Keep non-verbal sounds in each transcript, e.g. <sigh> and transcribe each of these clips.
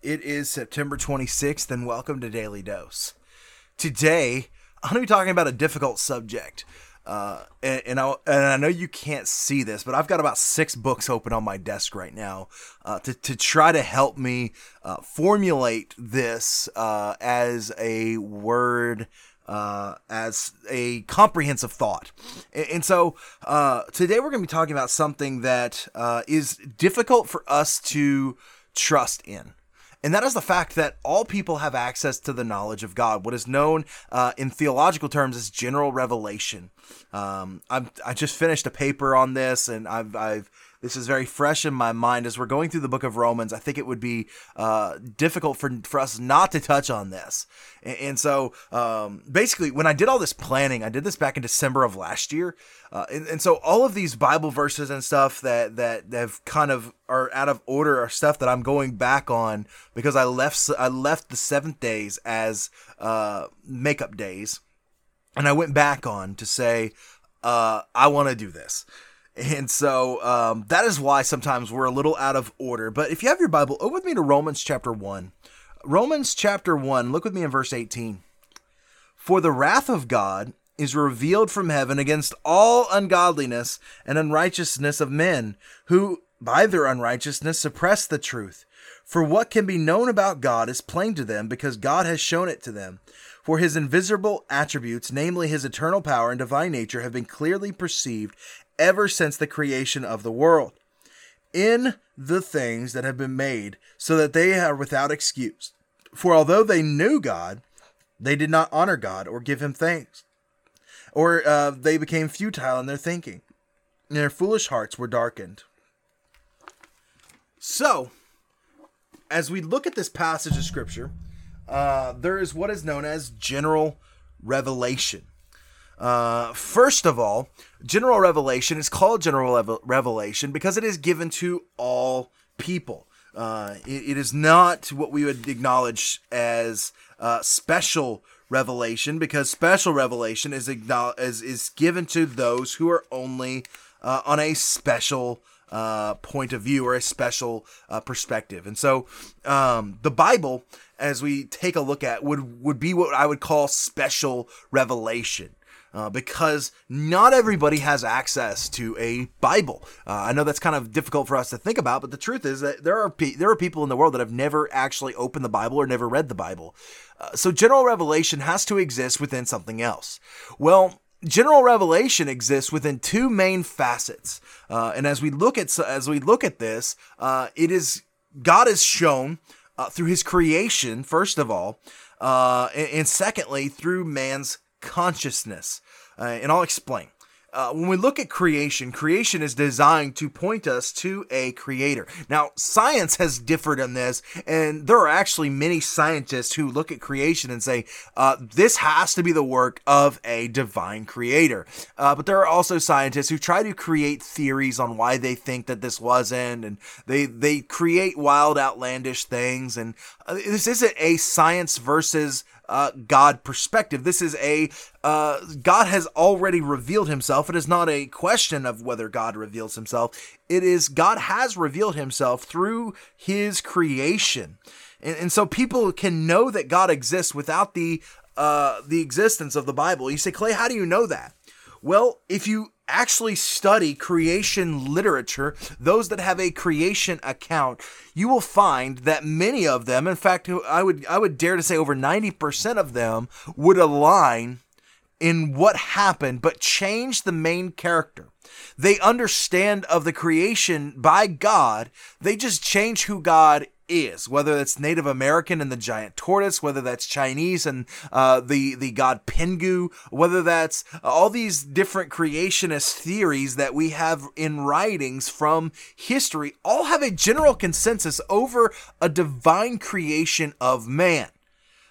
It is September 26th, and welcome to Daily Dose. Today, I'm going to be talking about a difficult subject. Uh, and, and, I, and I know you can't see this, but I've got about six books open on my desk right now uh, to, to try to help me uh, formulate this uh, as a word uh, as a comprehensive thought. And, and so uh, today we're going to be talking about something that is difficult for us to trust in. And that is the fact that all people have access to the knowledge of God, what is known uh, in theological terms as general revelation. Um, I just finished a paper on this, and I've, I've this is very fresh in my mind as we're going through the book of Romans. I think it would be uh, difficult for, for us not to touch on this. And, and so um, basically, when I did all this planning, I did this back in December of last year. Uh, and, and so all of these Bible verses and stuff that, that have kind of are out of order are stuff that I'm going back on because I left I left the seventh days as uh, makeup days, and I went back on to say uh, I want to do this. And so um, that is why sometimes we're a little out of order. But if you have your Bible, open with me to Romans chapter 1. Romans chapter 1, look with me in verse 18. For the wrath of God is revealed from heaven against all ungodliness and unrighteousness of men, who by their unrighteousness suppress the truth. For what can be known about God is plain to them, because God has shown it to them. For his invisible attributes, namely his eternal power and divine nature, have been clearly perceived ever since the creation of the world in the things that have been made, so that they are without excuse. For although they knew God, they did not honor God or give him thanks, or uh, they became futile in their thinking, and their foolish hearts were darkened. So, as we look at this passage of Scripture, uh, there is what is known as general revelation. Uh, first of all, general revelation is called general revelation because it is given to all people. Uh, it, it is not what we would acknowledge as uh, special revelation because special revelation is, is, is given to those who are only uh, on a special uh, point of view or a special uh, perspective. And so um, the Bible, as we take a look at, would, would be what I would call special revelation uh, because not everybody has access to a Bible. Uh, I know that's kind of difficult for us to think about, but the truth is that there are pe- there are people in the world that have never actually opened the Bible or never read the Bible. Uh, so general revelation has to exist within something else. Well, general revelation exists within two main facets, uh, and as we look at as we look at this, uh, it is God is shown uh, through His creation first of all, and, and secondly through man's consciousness. Uh, and I'll explain. Uh, when we look at creation, creation is designed to point us to a creator. Now, science has differed on this, and there are actually many scientists who look at creation and say, uh, this has to be the work of a divine creator. Uh, but there are also scientists who try to create theories on why they think that this wasn't, and they, they create wild, outlandish things. And uh, this isn't a science versus uh, God perspective. This is a uh, God has already revealed himself. It is not a question of whether God reveals himself. It is God has revealed himself through his creation. And, and so people can know that God exists without the uh, the existence of the Bible. You say, Clay, how do you know that? Well, if you actually study creation literature, those that have a creation account, you will find that many of them, in fact, I would I would dare to say over 90% of them would align in what happened but change the main character. They understand of the creation by God, they just change who God is, whether that's Native American and the giant tortoise, whether that's Chinese and uh, the the god Pangu, whether that's all these different creationist theories that we have in writings from history, all have a general consensus over a divine creation of man.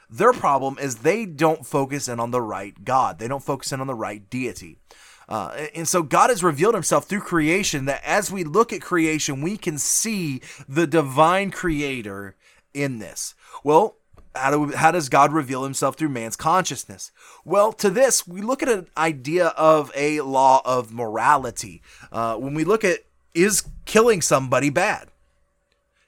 Their problem is they don't focus in on the right God. They don't focus in on the right deity. Uh, and so God has revealed himself through creation that as we look at creation, we can see the divine creator in this. Well, how, do, how does God reveal himself through man's consciousness? Well, to this, we look at an idea of a law of morality. Uh, when we look at is killing somebody bad?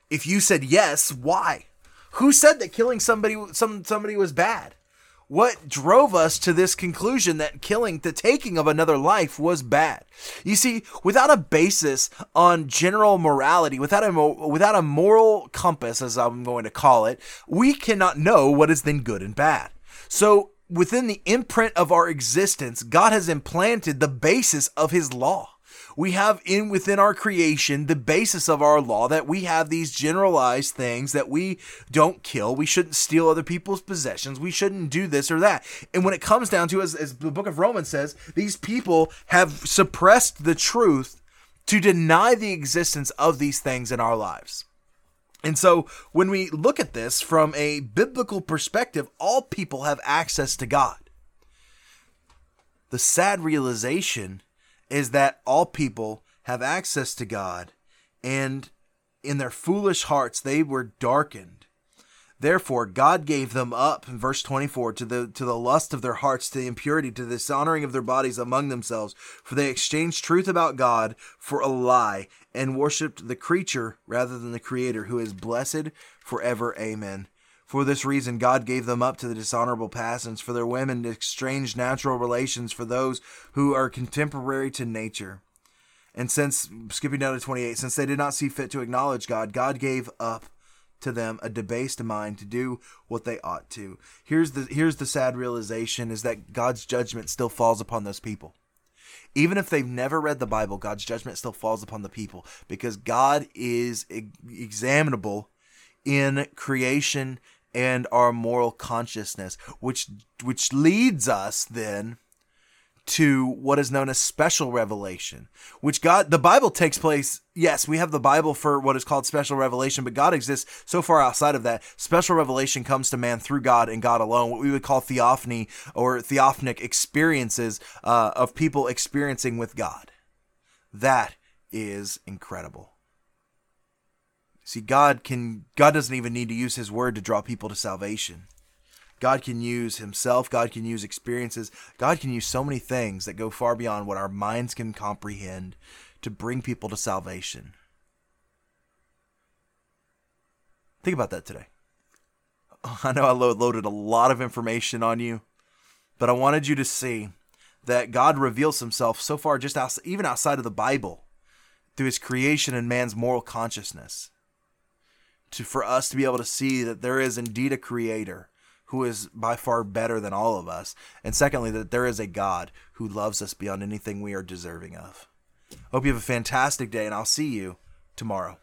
If you said yes, why? Who said that killing somebody some somebody was bad? What drove us to this conclusion that killing, the taking of another life was bad? You see, without a basis on general morality, without a, without a moral compass, as I'm going to call it, we cannot know what is then good and bad. So, within the imprint of our existence, God has implanted the basis of his law we have in within our creation the basis of our law that we have these generalized things that we don't kill, we shouldn't steal other people's possessions, we shouldn't do this or that. And when it comes down to as, as the book of Romans says, these people have suppressed the truth to deny the existence of these things in our lives. And so, when we look at this from a biblical perspective, all people have access to God. The sad realization is that all people have access to God, and in their foolish hearts they were darkened. Therefore, God gave them up in verse 24 to the to the lust of their hearts, to the impurity, to the dishonoring of their bodies among themselves. For they exchanged truth about God for a lie, and worshipped the creature rather than the Creator, who is blessed forever. Amen. For this reason, God gave them up to the dishonorable passions, for their women to exchange natural relations for those who are contemporary to nature. And since, skipping down to 28, since they did not see fit to acknowledge God, God gave up to them a debased mind to do what they ought to. Here's the here's the sad realization is that God's judgment still falls upon those people. Even if they've never read the Bible, God's judgment still falls upon the people because God is examinable in creation and our moral consciousness, which which leads us then to what is known as special revelation, which God, the Bible takes place. Yes, we have the Bible for what is called special revelation, but God exists so far outside of that. Special revelation comes to man through God and God alone, what we would call theophany or theophanic experiences uh, of people experiencing with God. That is incredible. See, God can God doesn't even need to use his word to draw people to salvation. God can use himself, God can use experiences, God can use so many things that go far beyond what our minds can comprehend to bring people to salvation. Think about that today. <laughs> I know I loaded a lot of information on you, but I wanted you to see that God reveals himself so far just even outside of the Bible through his creation and man's moral consciousness to for us to be able to see that there is indeed a creator who is by far better than all of us. And secondly that there is a god who loves us beyond anything we are deserving of. Hope you have a fantastic day and i'll see you tomorrow